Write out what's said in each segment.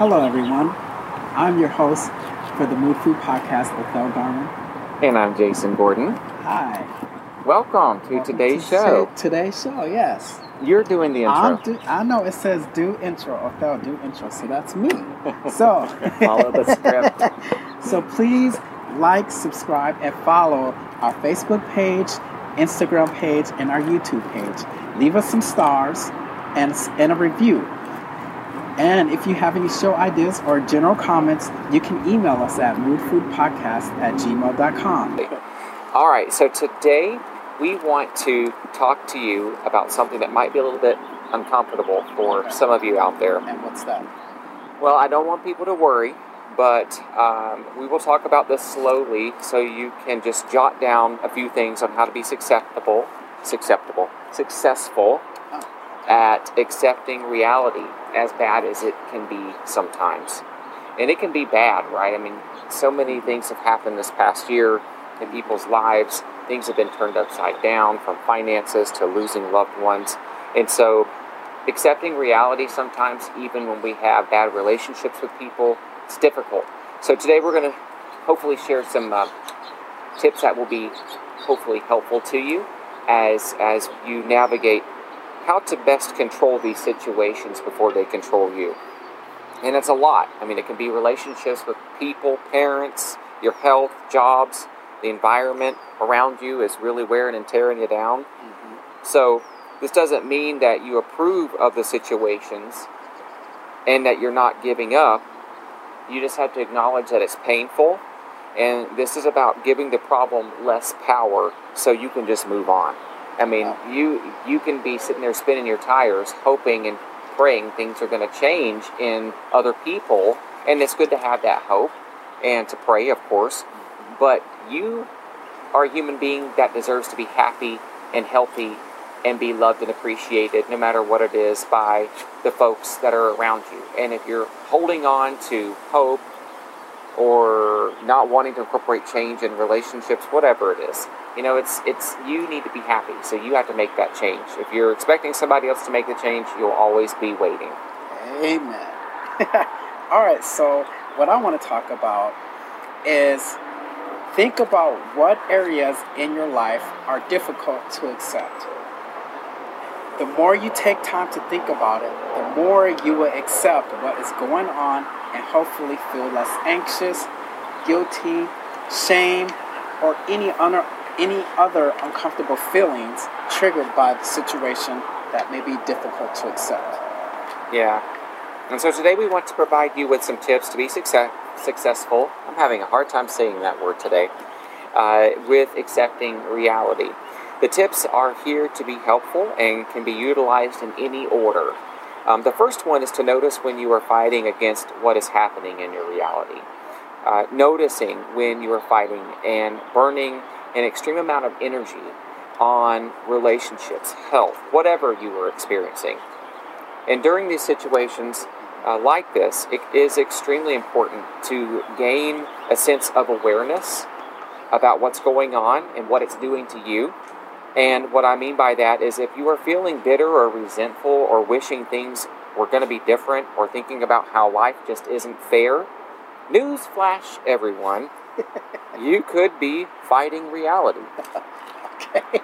Hello, everyone. I'm your host for the Mood Food Podcast with Phil Garman. And I'm Jason Gordon. Hi. Welcome to Welcome today's to show. Today's show, yes. You're doing the I'm intro. do, I know it says do intro, Othello do intro, so that's me. So Follow the script. so please like, subscribe, and follow our Facebook page, Instagram page, and our YouTube page. Leave us some stars and, and a review. And if you have any show ideas or general comments, you can email us at moodfoodpodcast at gmail.com. All right, so today we want to talk to you about something that might be a little bit uncomfortable for some of you out there. And what's that? Well, I don't want people to worry, but um, we will talk about this slowly so you can just jot down a few things on how to be susceptible, susceptible, successful at accepting reality as bad as it can be sometimes. And it can be bad, right? I mean, so many things have happened this past year in people's lives. Things have been turned upside down from finances to losing loved ones. And so, accepting reality sometimes, even when we have bad relationships with people, it's difficult. So, today we're going to hopefully share some uh, tips that will be hopefully helpful to you as, as you navigate how to best control these situations before they control you. And it's a lot. I mean, it can be relationships with people, parents, your health, jobs, the environment around you is really wearing and tearing you down. Mm-hmm. So, this doesn't mean that you approve of the situations and that you're not giving up. You just have to acknowledge that it's painful. And this is about giving the problem less power so you can just move on. I mean, you you can be sitting there spinning your tires, hoping and praying things are going to change in other people, and it's good to have that hope and to pray, of course. But you are a human being that deserves to be happy and healthy and be loved and appreciated, no matter what it is, by the folks that are around you. And if you're holding on to hope or not wanting to incorporate change in relationships, whatever it is, you know, it's it's you need to be happy, so you have to make that change. If you're expecting somebody else to make the change, you'll always be waiting. Amen. All right, so what I want to talk about is think about what areas in your life are difficult to accept. The more you take time to think about it, the more you will accept what is going on and hopefully feel less anxious, guilty, shame, or any other, any other uncomfortable feelings triggered by the situation that may be difficult to accept. Yeah. And so today we want to provide you with some tips to be success, successful. I'm having a hard time saying that word today. Uh, with accepting reality. The tips are here to be helpful and can be utilized in any order. Um, the first one is to notice when you are fighting against what is happening in your reality. Uh, noticing when you are fighting and burning an extreme amount of energy on relationships, health, whatever you are experiencing. And during these situations uh, like this, it is extremely important to gain a sense of awareness about what's going on and what it's doing to you. And what I mean by that is if you are feeling bitter or resentful or wishing things were going to be different or thinking about how life just isn't fair, news flash everyone, you could be fighting reality. okay.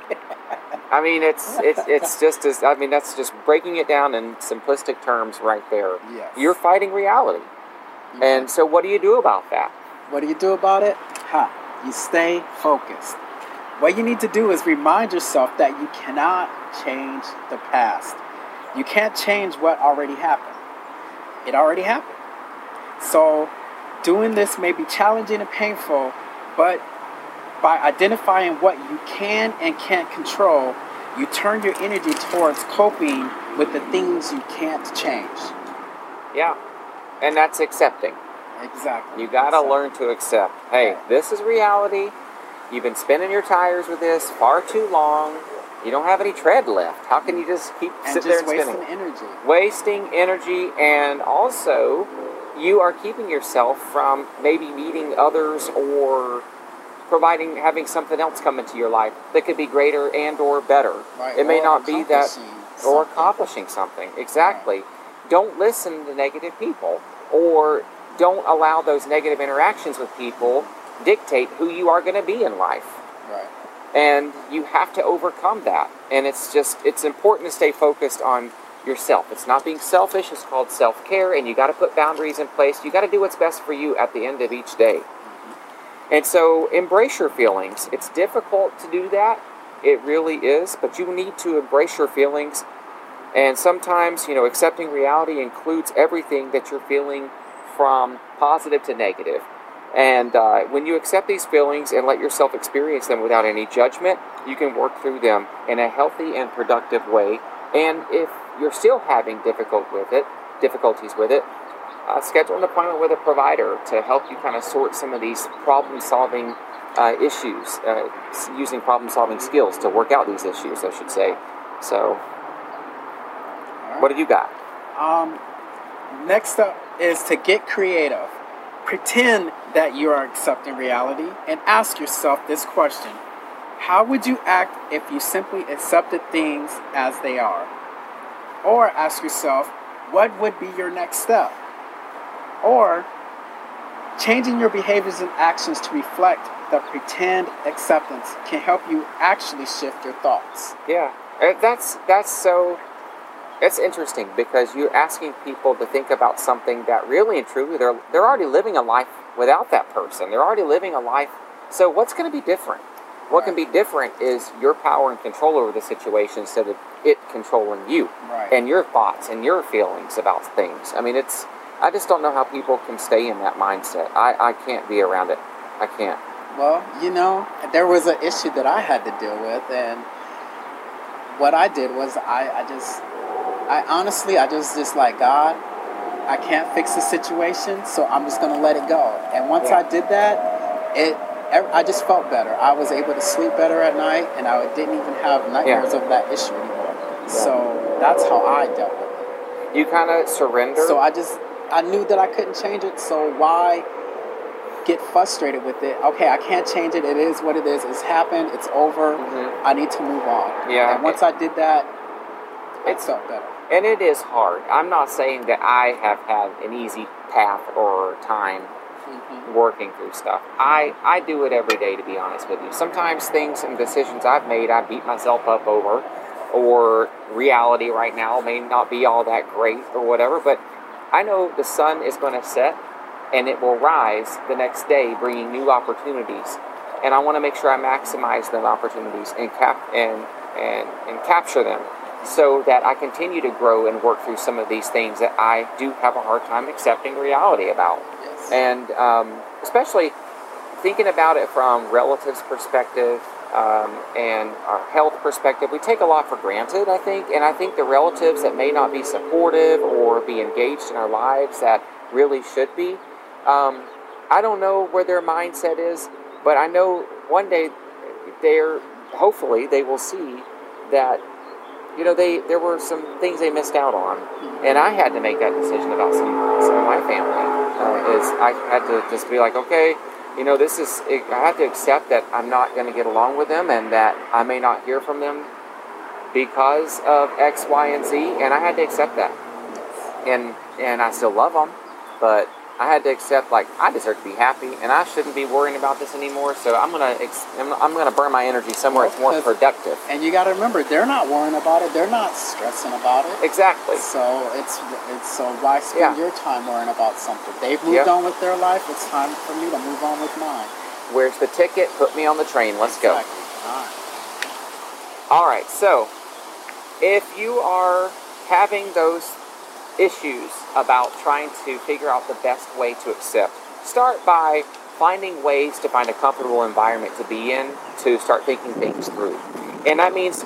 I mean, it's it's it's just as I mean that's just breaking it down in simplistic terms right there. Yes. You're fighting reality, and so what do you do about that? What do you do about it? Ha! You stay focused. What you need to do is remind yourself that you cannot change the past. You can't change what already happened. It already happened. So, doing this may be challenging and painful, but by identifying what you can and can't control, you turn your energy towards coping with the things you can't change. Yeah, and that's accepting. Exactly. You got to learn to accept. Hey, this is reality. You've been spinning your tires with this far too long. You don't have any tread left. How can you just keep and sitting there and wasting spinning? energy. wasting energy and also you are keeping yourself from maybe meeting others or providing having something else come into your life that could be greater and or better Right, it may or not be that accomplishing or accomplishing something exactly don't listen to negative people or don't allow those negative interactions with people dictate who you are going to be in life. Right. And you have to overcome that. And it's just, it's important to stay focused on yourself. It's not being selfish, it's called self care, and you got to put boundaries in place. You got to do what's best for you at the end of each day. And so embrace your feelings. It's difficult to do that. It really is, but you need to embrace your feelings. And sometimes, you know, accepting reality includes everything that you're feeling from positive to negative. And uh, when you accept these feelings and let yourself experience them without any judgment, you can work through them in a healthy and productive way. And if you're still having difficult with it, difficulties with it, uh, schedule an appointment with a provider to help you kind of sort some of these problem-solving uh, issues, uh, using problem-solving skills to work out these issues, I should say. So, what have you got? Um, next up is to get creative. Pretend that you are accepting reality and ask yourself this question How would you act if you simply accepted things as they are? Or ask yourself, What would be your next step? Or changing your behaviors and actions to reflect the pretend acceptance can help you actually shift your thoughts. Yeah, that's that's so it's interesting because you're asking people to think about something that really and truly they're they're already living a life without that person. They're already living a life. So what's going to be different? What can be different is your power and control over the situation instead of it controlling you Right. and your thoughts and your feelings about things. I mean, it's I just don't know how people can stay in that mindset. I, I can't be around it. I can't. Well, you know, there was an issue that I had to deal with, and what I did was I, I just, I honestly, I just, just like, God, I can't fix the situation, so I'm just going to let it go. And once Yeah. I did that, it, I just felt better. I was able to sleep better at night, and I didn't even have nightmares of that issue anymore. So that's how I dealt with it. You kind of surrender. So I just I knew that I couldn't change it. So why get frustrated with it? Okay, I can't change it. It is what it is. It's happened. It's over. Mhm. I need to move on. Yeah. And once I did that, it felt better. And it is hard. I'm not saying that I have had an easy path or time Mhm. working through stuff. I, I do it every day, to be honest with you. Sometimes things and decisions I've made, I beat myself up over, or reality right now may not be all that great or whatever, but I know the sun is going to set and it will rise the next day, bringing new opportunities. And I want to make sure I maximize them opportunities and cap and, and, and capture them so that I continue to grow and work through some of these things that I do have a hard time accepting reality about Yes. and um, especially thinking about it from relatives' perspective um, and our health perspective, we take a lot for granted, I think. And I think the relatives that may not be supportive or be engaged in our lives that really should be, um, I don't know where their mindset is, but I know one day they're hopefully they will see that you know they there were some things they missed out on. And i had to make that decision about some some of my family. Uh, is i had to just be like okay you know this is i have to accept that i'm not going to get along with them and that i may not hear from them because of x y and z. And i had to accept that. And and i still love them but I had to accept like I deserve to be happy, and I shouldn't be worrying about this anymore. So I'm gonna ex- I'm, I'm gonna burn my energy somewhere it's more productive. And you got to remember, they're not worrying about it. They're not stressing about it. Exactly. So it's it's so why spend Yeah. your time worrying about something? They've moved Yeah. on with their life. It's time for me to move on with mine. Where's the ticket? Put me on the train. Let's go. All right. All right. So, if you are having those issues about trying to figure out the best way to accept, start by finding ways to find a comfortable environment to be in to start thinking things through. And that means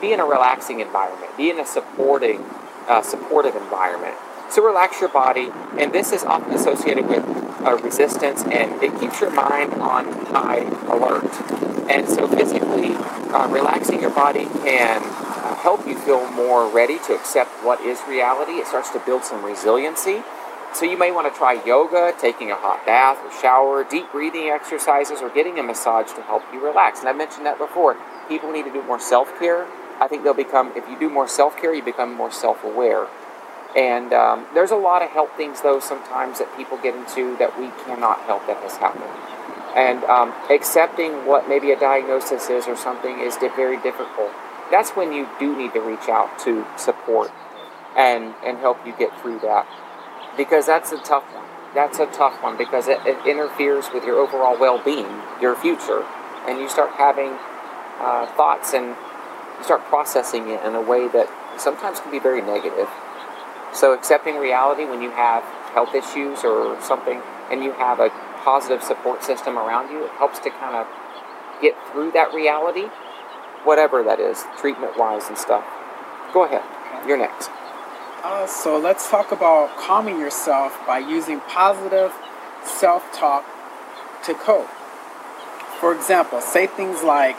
be in a relaxing environment, be in a supporting, uh, supportive environment. So relax your body, and this is often associated with uh, resistance, and it keeps your mind on high alert. And so physically, uh, relaxing your body can help you feel more ready to accept what is reality. It starts to build some resiliency. So you may want to try yoga, taking a hot bath or shower, deep breathing exercises, or getting a massage to help you relax. And I mentioned that before. People need to do more self care. I think they'll become, if you do more self care, you become more self aware. And um, there's a lot of health things, though, sometimes that people get into that we cannot help that has happened. And um, accepting what maybe a diagnosis is or something is very difficult. That's when you do need to reach out to support and, and help you get through that. Because that's a tough one. That's a tough one because it, it interferes with your overall well being, your future. And you start having uh, thoughts and you start processing it in a way that sometimes can be very negative. So accepting reality when you have health issues or something and you have a positive support system around you, it helps to kind of get through that reality, whatever that is, treatment wise and stuff. Go ahead. You're next. Uh, so let's talk about calming yourself by using positive self-talk to cope. For example, say things like,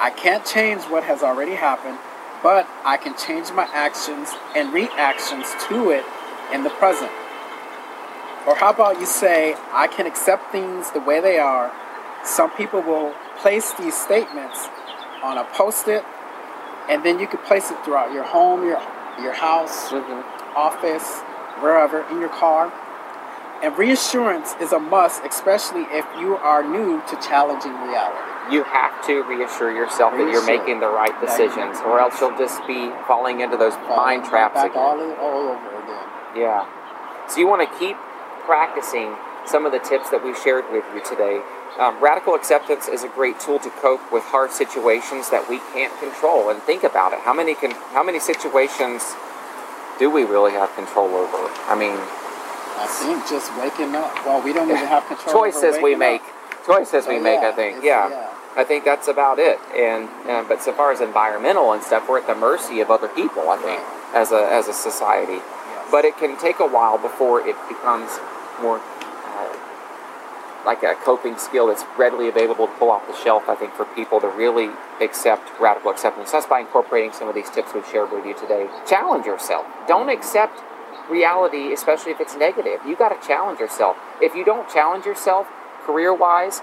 I can't change what has already happened, but I can change my actions and reactions to it in the present. Or how about you say, I can accept things the way they are. Some people will place these statements on a post it, and then you can place it throughout your home, your, your house, Mm-hmm. office, wherever, in your car. And reassurance is a must, especially if you are new to challenging reality. You have to reassure yourself that you're making the right decisions, or else you'll just be falling into those mind traps again. all, all over again. Yeah. So you want to keep practicing some of the tips that we shared with you today. Um, radical acceptance is a great tool to cope with hard situations that we can't control. And think about it: how many can, how many situations do we really have control over? I mean, I think just waking up. Well, we don't even have control. over choices we make, up. choices we So, make. I think, it's- yeah. I think that's about it. And uh, but so far as environmental and stuff, we're at the mercy of other people. I think as a as a society. Yes. But it can take a while before it becomes more like a coping skill that's readily available to pull off the shelf. I think for people to really accept radical acceptance. That's by incorporating some of these tips we've shared with you today. Challenge yourself. Don't accept reality, especially if it's negative. You got to challenge yourself. If you don't challenge yourself career wise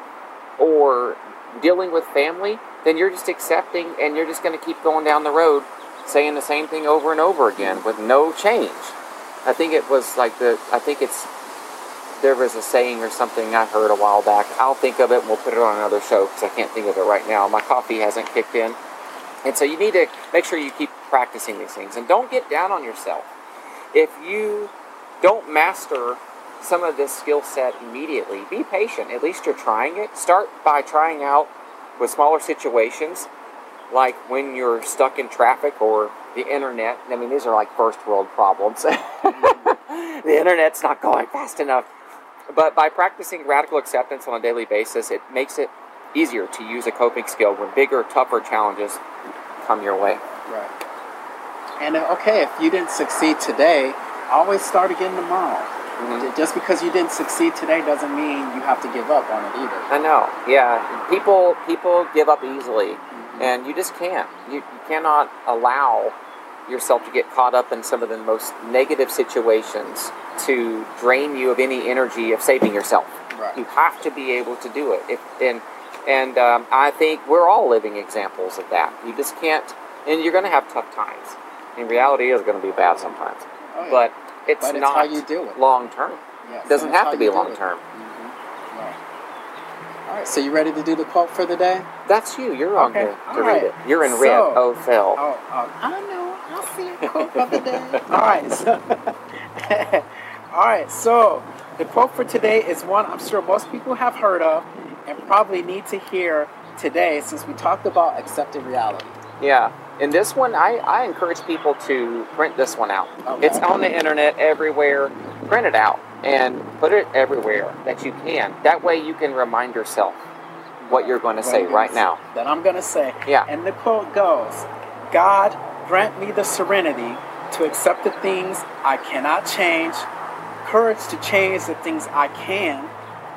or dealing with family, then you're just accepting and you're just going to keep going down the road saying the same thing over and over again with no change. I think it was like the, I think it's, there was a saying or something I heard a while back. I'll think of it and we'll put it on another show because I can't think of it right now. My coffee hasn't kicked in. And so you need to make sure you keep practicing these things and don't get down on yourself. If you don't master some of this skill set immediately, be patient. At least you're trying it. Start by trying out with smaller situations, like when you're stuck in traffic or the internet. I mean, these are like first world problems. the internet's not going fast enough. But by practicing radical acceptance on a daily basis, it makes it easier to use a coping skill when bigger, tougher challenges come your way. Right. And uh, okay, if you didn't succeed today, always start again tomorrow. Mhm. Just because you didn't succeed today doesn't mean you have to give up on it either. I know. Yeah, people people give up easily, and you just can't. You, you cannot allow yourself to get caught up in some of the most negative situations to drain you of any energy of saving yourself. Right. You have to be able to do it. If, and and um, I think we're all living examples of that. You just can't, and you're going to have tough times. In reality, is going to be bad sometimes, Oh, yeah. but it's But it's not how you do it. long term. Yes, It doesn't have to be long term. Mhm. Right. All right, so you ready to do the quote for the day? That's you. You're on Okay, here to all read right. it. You're in So- red. Oh, Phil. Oh, oh, I know. I'll see a quote for the day. All right. So, all right. So the quote for today is one I'm sure most people have heard of and probably need to hear today, since we talked about accepted reality. Yeah. And this one, I, I encourage people to print this one out. Okay. It's on the internet everywhere. Print it out and put it everywhere that you can. That way you can remind yourself what you're going to say right now. That I'm going to say. Yeah. And the quote goes God grant me the serenity to accept the things I cannot change, courage to change the things I can,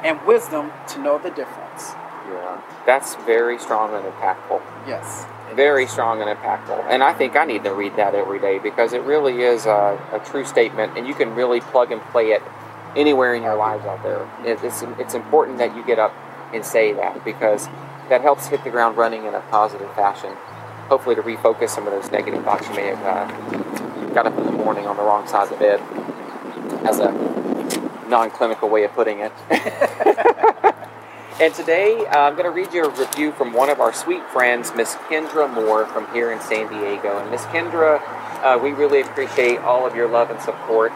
and wisdom to know the difference. Yeah. That's very strong and impactful. Yes. Very is. strong and impactful. And I think I need to read that every day because it really is a, a true statement and you can really plug and play it anywhere in your lives out there. It, it's, it's important that you get up and say that because that helps hit the ground running in a positive fashion. Hopefully, to refocus some of those negative thoughts you may have uh, got up in the morning on the wrong side of the bed, as a non-clinical way of putting it. and today uh, I'm going to read you a review from one of our sweet friends, Miss Kendra Moore from here in San Diego. And Miss Kendra, uh, we really appreciate all of your love and support.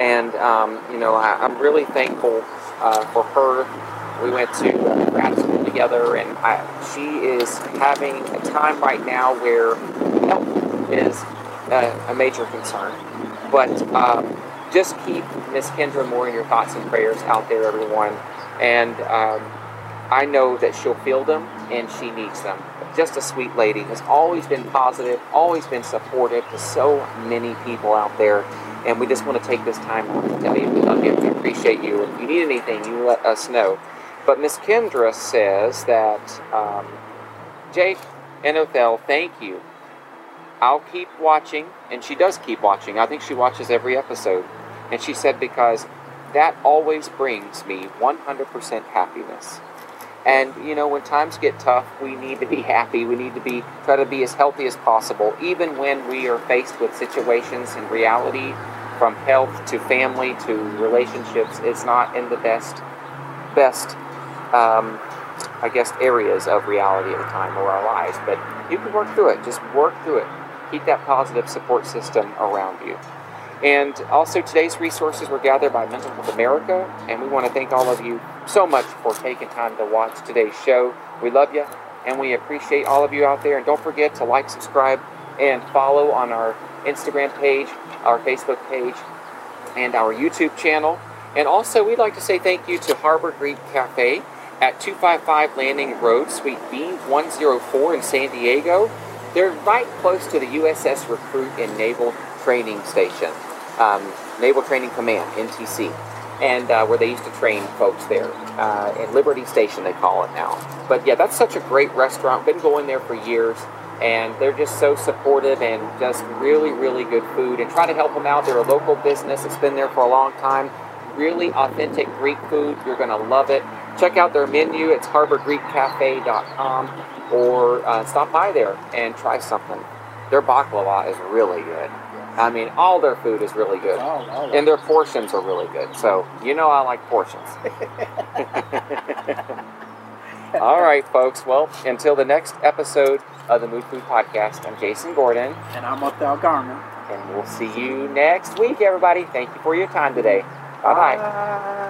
And um, you know, I, am really thankful uh, for her. We went to uh, together, and I, she is having a time right now where health is a, a major concern. But um, just keep Miss Kendra Moore in your thoughts and prayers out there, everyone. And um, I know that she'll feel them and she needs them. Just a sweet lady, has always been positive, always been supportive to so many people out there. And we just want to take this time to tell you we love you, we appreciate you. If you need anything, you let us know. But Miss Kendra says that, um, Jake and Othel, thank you I'll keep watching, and she does keep watching. I think she watches every episode. And she said, because that always brings me 100% happiness. And you know, when times get tough, we need to be happy. We need to be try to be as healthy as possible, even when we are faced with situations in reality, from health to family to relationships. It's not in the best, best, um, I guess, areas of reality at the time or our lives. But you can work through it. Just work through it keep that positive support system around you. And also, today's resources were gathered by Mental Health America, and we want to thank all of you so much for taking time to watch today's show. We love you, and we appreciate all of you out there. And don't forget to like, subscribe, and follow on our Instagram page, our Facebook page, and our YouTube channel. And also, we'd like to say thank you to Harbor Greek Cafe at 255 Laning Road, Suite B104 in San Diego. They're right close to the USS Recruit and Naval Training Station, um, Naval Training Command, NTC, and uh, where they used to train folks there. Uh, in Liberty Station, they call it now. But yeah, that's such a great restaurant. Been going there for years and they're just so supportive and just really, really good food. And try to help them out. They're a local business that's been there for a long time. Really authentic Greek food. You're going to love it. Check out their menu. It's harborgreekcafe.com or uh, stop by there and try something. Their baklava is really good. I mean, all their food is really good, and their portions are really good. So you know, I like portions. all right, folks. Well, until the next episode of the Mood Food Podcast, I'm Jason Gordon, and I'm Othel Garman, and we'll see you next week, everybody. Thank you for your time today. Bye-bye. bye bye